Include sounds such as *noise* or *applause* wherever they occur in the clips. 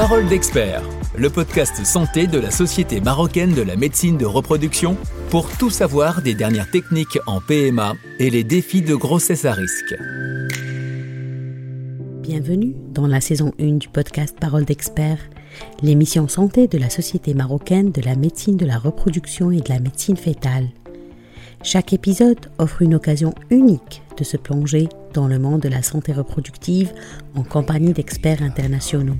Parole d'expert, le podcast santé de la Société marocaine de la médecine de reproduction pour tout savoir des dernières techniques en PMA et les défis de grossesse à risque. Bienvenue dans la saison 1 du podcast Parole d'expert, l'émission santé de la Société marocaine de la médecine de la reproduction et de la médecine fétale. Chaque épisode offre une occasion unique de se plonger dans le monde de la santé reproductive en compagnie d'experts internationaux.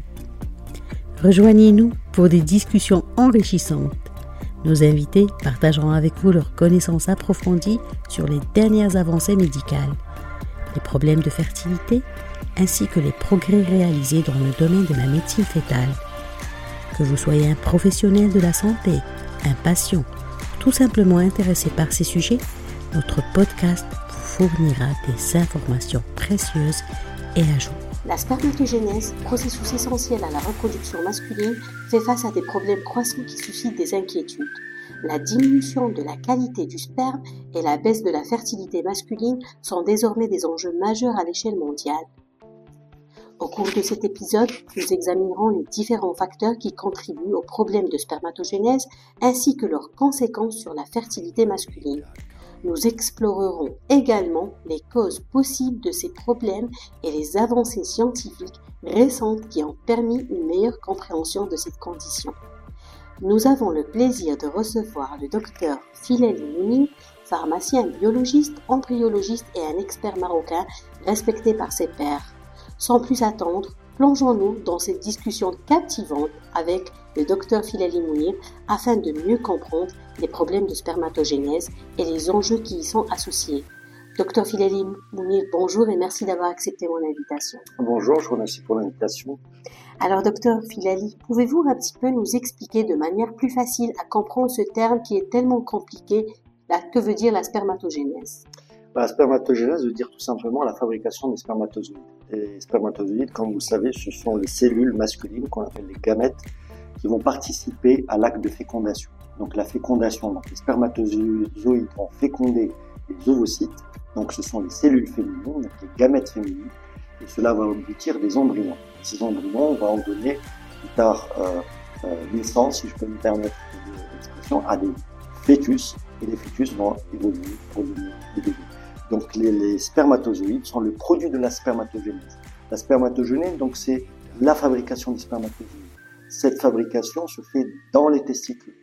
Rejoignez-nous pour des discussions enrichissantes. Nos invités partageront avec vous leurs connaissances approfondies sur les dernières avancées médicales, les problèmes de fertilité, ainsi que les progrès réalisés dans le domaine de la médecine fétale. Que vous soyez un professionnel de la santé, un patient, tout simplement intéressé par ces sujets, notre podcast vous fournira des informations précieuses et à jour. La spermatogénèse, processus essentiel à la reproduction masculine, fait face à des problèmes croissants qui suscitent des inquiétudes. La diminution de la qualité du sperme et la baisse de la fertilité masculine sont désormais des enjeux majeurs à l'échelle mondiale. Au cours de cet épisode, nous examinerons les différents facteurs qui contribuent aux problèmes de spermatogénèse ainsi que leurs conséquences sur la fertilité masculine. Nous explorerons également les causes possibles de ces problèmes et les avancées scientifiques récentes qui ont permis une meilleure compréhension de cette condition. Nous avons le plaisir de recevoir le docteur Philel Mouni, pharmacien biologiste, embryologiste et un expert marocain respecté par ses pairs. Sans plus attendre, plongeons-nous dans cette discussion captivante avec le docteur Philali Mounir afin de mieux comprendre les problèmes de spermatogénèse et les enjeux qui y sont associés. Docteur Philali Mounir, bonjour et merci d'avoir accepté mon invitation. Bonjour, je vous remercie pour l'invitation. Alors, docteur Philali, pouvez-vous un petit peu nous expliquer de manière plus facile à comprendre ce terme qui est tellement compliqué? Que veut dire la spermatogénèse? La spermatogénèse veut dire tout simplement la fabrication des spermatozoïdes. Les spermatozoïdes, comme vous le savez, ce sont les cellules masculines qu'on appelle les gamètes qui vont participer à l'acte de fécondation. Donc la fécondation, donc les spermatozoïdes vont féconder les ovocytes, donc ce sont les cellules féminines, donc les gamètes féminines, et cela va aboutir des embryons. ces embryons vont en donner plus tard euh, euh, naissance, si je peux me permettre l'expression, à des fœtus, et les fœtus vont évoluer pour devenir des bébés. Donc les, spermatozoïdes sont le produit de la spermatogénèse. La spermatogénèse, donc c'est la fabrication des spermatozoïdes. Cette fabrication se fait dans les testicules.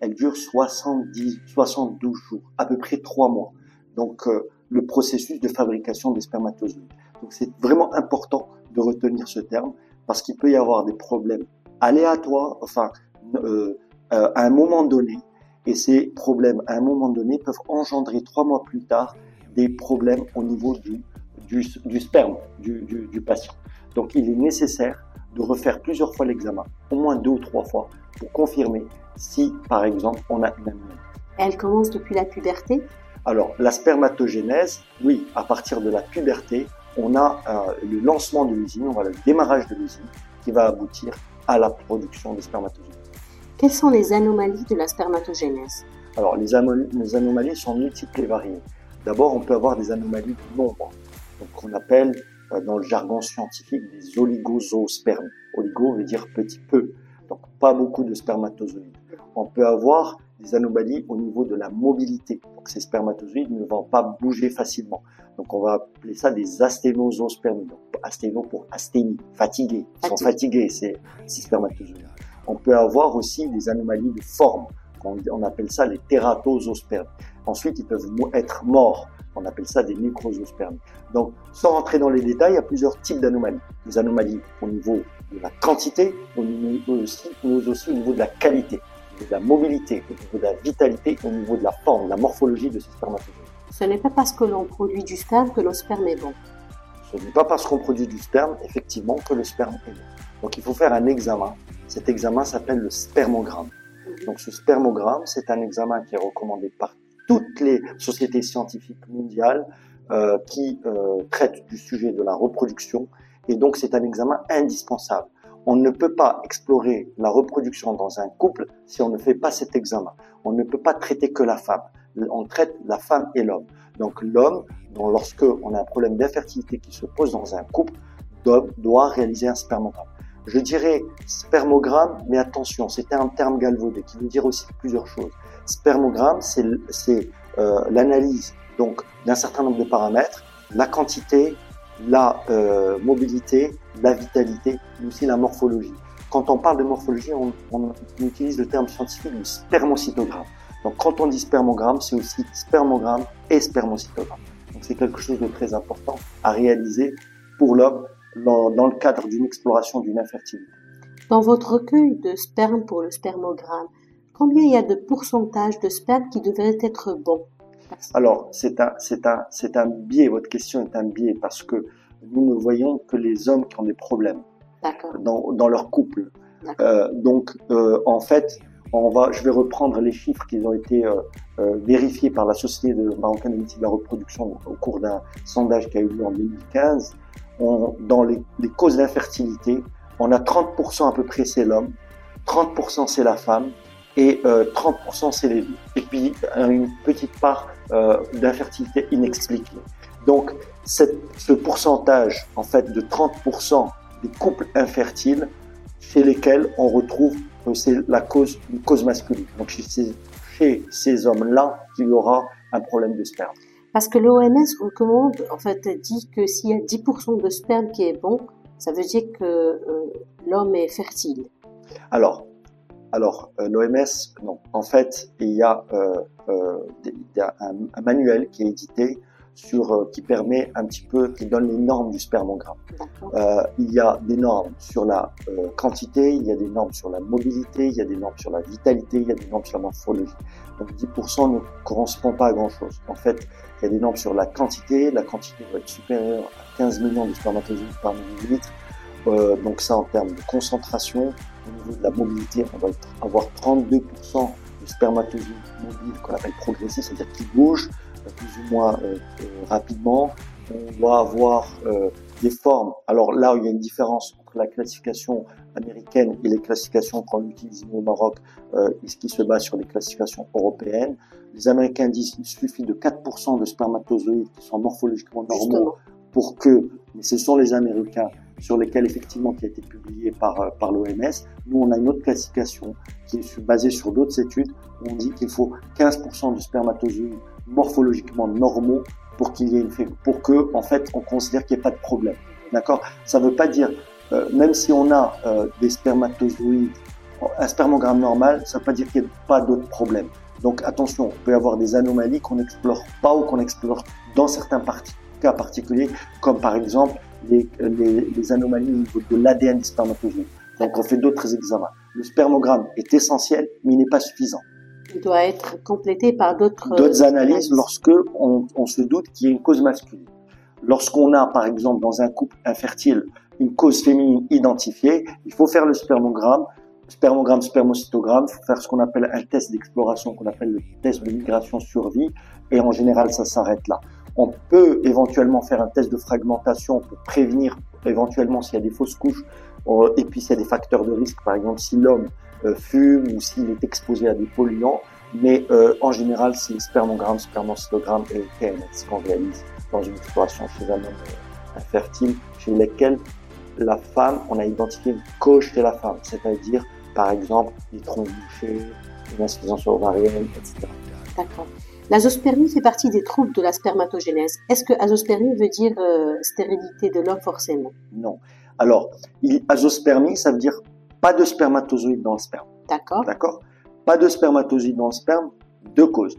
Elle dure 70, 72 jours, à peu près 3 mois. Donc euh, le processus de fabrication des spermatozoïdes. Donc c'est vraiment important de retenir ce terme parce qu'il peut y avoir des problèmes aléatoires, enfin euh, euh, à un moment donné, et ces problèmes à un moment donné peuvent engendrer trois mois plus tard des problèmes au niveau du, du, sperme du, du, patient. Donc il est nécessaire de refaire plusieurs fois l'examen, au moins deux ou trois fois, pour confirmer si, par exemple, on a une anomalie. Elle commence depuis la puberté? Alors, la spermatogénèse, oui, à partir de la puberté, on a euh, le lancement de l'usine, on a le démarrage de l'usine qui va aboutir à la production des spermatozoïdes. Quelles sont les anomalies de la spermatogénèse? Alors, les, les anomalies sont multiples et variées. D'abord, on peut avoir des anomalies de nombre, donc qu'on appelle euh, dans le jargon scientifique des oligozoospermes. Oligo veut dire petit peu, donc pas beaucoup de spermatozoïdes. On peut avoir des anomalies au niveau de la mobilité, donc ces spermatozoïdes ne vont pas bouger facilement. Donc on va appeler ça des asténozoospermes. Donc asténo pour asthénie, fatigués, ils sont fatigués ces, ces spermatozoïdes. On peut avoir aussi des anomalies de forme on, appelle ça les tératosospermes. Ensuite, ils peuvent être morts. On appelle ça des nécrosospermes. Donc, sans rentrer dans les détails, il y a plusieurs types d'anomalies. Des anomalies au niveau de la quantité, au niveau aussi, aussi au niveau de la qualité, de la mobilité, au niveau de la vitalité, au niveau de la forme, de la morphologie de ces spermatozoïdes. Ce n'est pas parce que l'on produit du sperme que le sperme est bon. Ce n'est pas parce qu'on produit du sperme, effectivement, que le sperme est bon. Donc il faut faire un examen. Cet examen s'appelle le spermogramme. Donc ce spermogramme, c'est un examen qui est recommandé par toutes les sociétés scientifiques mondiales euh, qui euh, traitent du sujet de la reproduction. Et donc c'est un examen indispensable. On ne peut pas explorer la reproduction dans un couple si on ne fait pas cet examen. On ne peut pas traiter que la femme. On traite la femme et l'homme. Donc l'homme, lorsque on a un problème d'infertilité qui se pose dans un couple, doit, doit réaliser un spermogramme. Je dirais spermogramme, mais attention, c'est un terme galvaudé qui veut dire aussi plusieurs choses. Spermogramme, c'est euh, l'analyse donc d'un certain nombre de paramètres, la quantité, la euh, mobilité, la vitalité, mais aussi la morphologie. Quand on parle de morphologie, on, on utilise le terme scientifique du spermocytogramme. Donc quand on dit spermogramme, c'est aussi spermogramme et spermocytogramme. Donc c'est quelque chose de très important à réaliser pour l'homme dans, dans, le cadre d'une exploration d'une infertilité. Dans votre recueil de sperme pour le spermogramme, combien il y a de pourcentage de sperme qui devrait être bon Alors c'est un, c'est un, c'est un biais. Votre question est un biais parce que nous ne voyons que les hommes qui ont des problèmes dans, dans leur couple. Euh, donc euh, en fait, on va, je vais reprendre les chiffres qui ont été euh, euh, vérifiés par la Société de marocaine de la reproduction au cours d'un sondage qui a eu lieu en 2015. On, dans les, les causes d'infertilité, on a 30% à peu près c'est l'homme, 30% c'est la femme et euh, 30% c'est les deux. Et puis une petite part euh, d'infertilité inexpliquée. Donc cette, ce pourcentage en fait de 30% des couples infertiles chez lesquels on retrouve c'est la cause, une cause masculine. Donc chez ces, chez ces hommes-là, il y aura un problème de sperme. Parce que l'OMS recommande, en fait, dit que s'il y a 10% de sperme qui est bon, ça veut dire que euh, l'homme est fertile. Alors, alors euh, l'OMS, non. En fait, il y a, euh, euh il y a un, un, manuel qui est édité sur euh, qui permet un petit peu, qui donne les normes du spermogramme. Euh, il y a des normes sur la euh, quantité, il y a des normes sur la mobilité, il y a des normes sur la vitalité, il y a des normes sur la morphologie. Donc 10% ne correspond pas à grand chose. En fait, il y a des normes sur la quantité, la quantité doit être supérieure à 15 millions de spermatozoïdes par millilitre. Euh, donc ça en termes de concentration. Au niveau de la mobilité, on va avoir 32% de spermatozoïdes mobiles qu'on appelle progressifs, c'est-à-dire qui bougent plus ou moins euh, euh, rapidement. On doit avoir euh, des formes. Alors là, il y a une différence entre la classification américaine et les classifications qu'on utilise au Maroc, euh, ce qui se base sur les classifications européennes. Les Américains disent qu'il suffit de 4% de spermatozoïdes qui sont morphologiquement normaux pour que, mais ce sont les Américains sur lesquels effectivement qui a été publié par, par l'OMS. Nous, on a une autre classification qui est basée sur d'autres études. On dit qu'il faut 15% de spermatozoïdes morphologiquement normaux pour qu'il y ait une pour que en fait on considère qu'il n'y ait pas de problème. D'accord? Ça ne veut pas dire euh, même si on a euh, des spermatozoïdes, un spermogramme normal, ça ne veut pas dire qu'il n'y a pas d'autres problèmes. Donc attention, on peut avoir des anomalies qu'on n'explore pas ou qu'on explore dans certains cas particuliers, comme par exemple les, les, les anomalies au niveau de l'ADN des spermatozoïdes. Donc on fait d'autres examens. Le spermogramme est essentiel, mais il n'est pas suffisant il doit être complété par d'autres d'autres analyses lorsque on, on se doute qu'il y a une cause masculine. Lorsqu'on a, par exemple, dans un couple infertile, une cause féminine identifiée, il faut faire le spermogramme, spermogramme, spermocytogramme, faut faire ce qu'on appelle un test d'exploration, qu'on appelle le test de migration survie, et en général, ça s'arrête là. On peut éventuellement faire un test de fragmentation pour prévenir éventuellement s'il y a des fausses couches, euh, et puis s'il y a des facteurs de risque, par exemple si l'homme euh, fume ou s'il est exposé à des polluants. Mais euh, en général, c'est spermogramme, spermocytogramme et TNS qu'on réalise dans une exploration chez un homme euh, infertile, chez lesquels la femme, on a identifié une cause chez la femme, c'est-à-dire, par exemple, des troncs bouchés, une insuffisance ovarienne, etc. D'accord. L'azospermie fait partie des troubles de la spermatogénèse. Est-ce que azospermie veut dire euh, stérilité de l'homme forcément? Non. Alors, azospermie, ça veut dire pas de spermatozoïdes dans le sperme. D'accord. D'accord? Pas de spermatozoïdes dans le sperme, deux causes.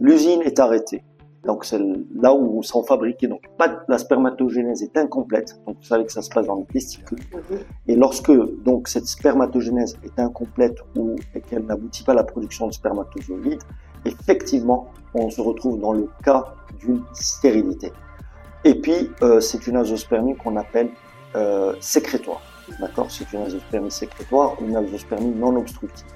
L'usine est arrêtée. Donc c'est là où sont fabriqués. Donc pas de, la spermatogénèse est incomplète. Donc vous savez que ça se passe dans les testicules. Mhm. Et lorsque donc cette spermatogénèse est incomplète ou qu'elle n'aboutit pas à la production de spermatozoïdes, effectivement on se retrouve dans le cas d'une stérilité. Et puis euh, c'est une azospermie qu'on appelle euh, sécrétoire. D'accord? C'est une azospermie sécrétoire ou une azospermie non obstructive.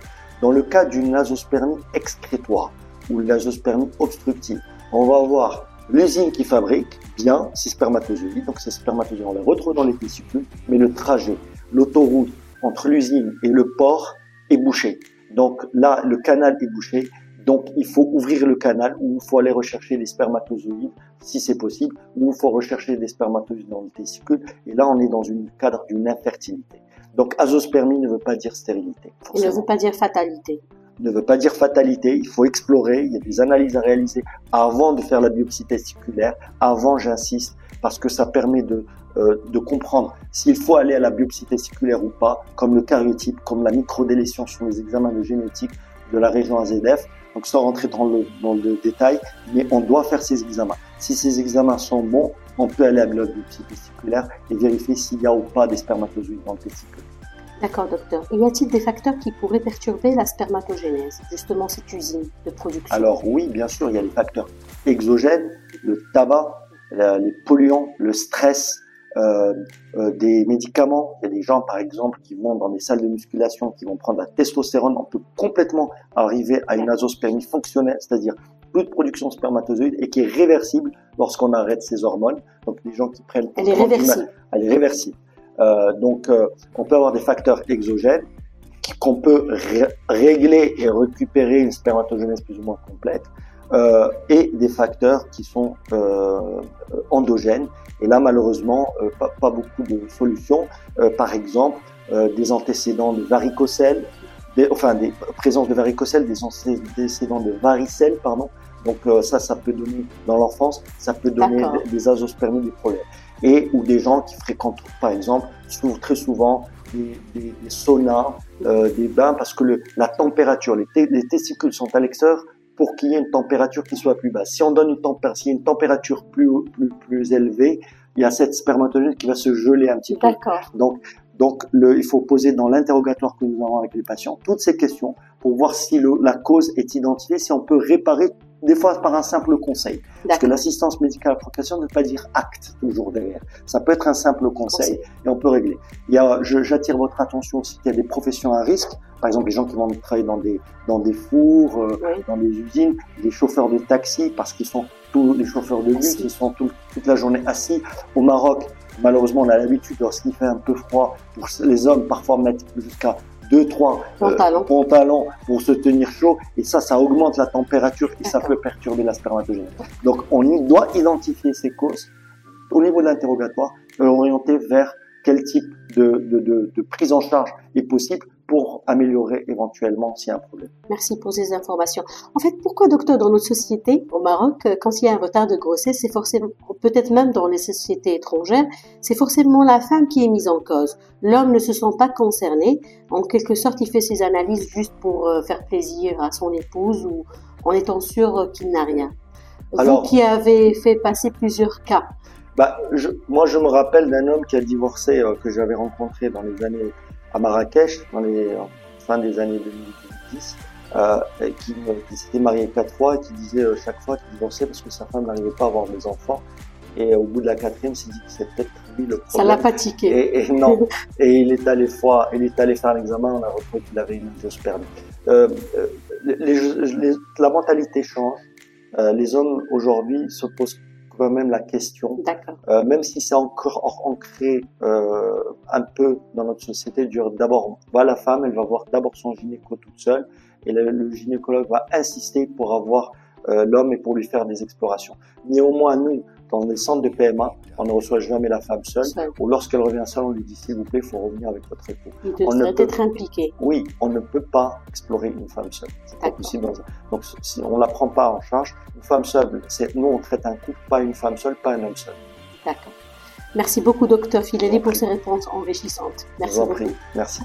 Dans le cas d'une nasospermie excrétoire ou une nasospermie obstructive, on va avoir l'usine qui fabrique bien ces spermatozoïdes. Donc ces spermatozoïdes, on les retrouve dans les testicules, mais le trajet, l'autoroute entre l'usine et le port est bouché. Donc là, le canal est bouché donc, il faut ouvrir le canal où il faut aller rechercher les spermatozoïdes, si c'est possible, ou il faut rechercher des spermatozoïdes dans le testicule. Et là, on est dans une cadre d'une infertilité. Donc azospermie ne veut pas dire stérilité. Il ne veut pas dire fatalité. Ne veut pas dire fatalité. Il faut explorer. Il y a des analyses à réaliser avant de faire la biopsie testiculaire. Avant, j'insiste, parce que ça permet de euh, de comprendre s'il faut aller à la biopsie testiculaire ou pas, comme le karyotype, comme la microdélétion sur les examens de génétique de la région AZF. Donc sans rentrer dans le, dans le détail, mais on doit faire ces examens. Si ces examens sont bons, on peut aller à la biopsie testiculaire et vérifier s'il y a ou pas des spermatozoïdes dans le testicule. D'accord, docteur. Y a-t-il des facteurs qui pourraient perturber la spermatogénèse, justement cette usine de production? Alors oui, bien sûr, il y a les facteurs exogènes, le tabac, les polluants, le stress, euh, euh, des médicaments. Il y a des gens, par exemple, qui vont dans des salles de musculation, qui vont prendre la testostérone. On peut complètement arriver à une azospermie fonctionnelle, c'est-à-dire plus de production spermatozoïde et qui est réversible lorsqu'on arrête ces hormones. Donc, les gens qui prennent... Elle est réversible. Elle est réversible. Euh, donc, euh, on peut avoir des facteurs exogènes qu'on peut régler et récupérer une spermatogénèse plus ou moins complète. Euh, et des facteurs qui sont euh, endogènes. Et là, malheureusement, euh, pas, pas, beaucoup de solutions. Euh, par exemple, des antécédents de varicocèle, des, enfin des présences de varicocèle, des antécédents de varicelle, pardon. Donc ça, ça peut donner dans l'enfance, ça peut donner des, des azospermies, des problèmes. Et ou des gens qui fréquentent, par exemple, très souvent des, des, des saunas, euh, des bains, parce que le, la température, les, les, testicules sont à l'extérieur, pour qu'il y ait une température qui soit plus basse. Si on donne une température, une température plus, plus, plus élevée, il y a cette spermatozoïde qui va se geler un petit peu. Donc, donc le, il faut poser dans l'interrogatoire que nous avons avec les patients toutes ces questions pour voir si le, la cause est identifiée, si on peut réparer des fois par un simple conseil. Parce que l'assistance médicale à procréation ne veut pas dire acte toujours derrière. Ça peut être un simple conseil, et on peut régler. J'attire votre attention aussi qu'il y a des professions à risque. Par exemple, les gens qui vont travailler dans des, dans des fours, euh, dans des usines, des chauffeurs de taxi, parce qu'ils sont tous les chauffeurs de bus, ils sont toute la journée assis. Au Maroc, malheureusement, on a l'habitude, lorsqu'il fait un peu froid, pour les hommes parfois mettre jusqu'à deux, trois pantalons. Euh, pantalons pour se tenir chaud. Et ça, ça augmente la température et ça peut perturber la spermatogénèse. Donc, on doit identifier ces causes au niveau de l'interrogatoire, orienter vers quel type de, de, de, de prise en charge est possible pour améliorer éventuellement s'il y a un problème. Merci pour ces informations. En fait, pourquoi, docteur, dans notre société, au Maroc, euh, quand il y a un retard de grossesse, c'est forcément, peut-être même dans les sociétés étrangères, c'est forcément la femme qui est mise en cause. L'homme ne se sent pas concerné. En quelque sorte, il fait ses analyses juste pour euh, faire plaisir à son épouse ou en étant sûr qu'il n'a rien. Alors, Vous qui avez fait passer plusieurs cas. Bah, je, moi, je me rappelle d'un homme qui a divorcé, euh, que j'avais rencontré dans les années à Marrakech dans les fin des années 2010, euh, qui, qui s'était marié quatre fois et qui disait euh, chaque fois qu'il divorçait parce que sa femme n'arrivait pas à avoir des enfants. Et au bout de la quatrième, s'est dit que c'était peut-être lui le problème. Ça l'a fatigué. Et, et, non. *laughs* et il est allé fois, il est allé faire l'examen, on a retrouvé qu'il avait une angiospermie. Euh, euh, les, les, la mentalité change. Euh, les hommes aujourd'hui se posent quand même la question, euh, même si c'est encore ancré euh, un peu dans notre société. D'abord, voit la femme, elle va voir d'abord son gynéco toute seule, et le, le gynécologue va insister pour avoir euh, l'homme et pour lui faire des explorations. Néanmoins, nous, dans les centres de PMA, on ne reçoit jamais la femme seule. Ou lorsqu'elle revient seule, on lui dit s'il vous plaît, il faut revenir avec votre époux. Il on ne peut être impliqué. Oui, on ne peut pas explorer une femme seule. C'est pas possible. Donc, si on la prend pas en charge, une femme seule, c'est nous on traite un couple, pas une femme seule, pas un homme seul. D'accord. Merci beaucoup, docteur Filelli, pour ces réponses enrichissantes. Merci beaucoup. Merci.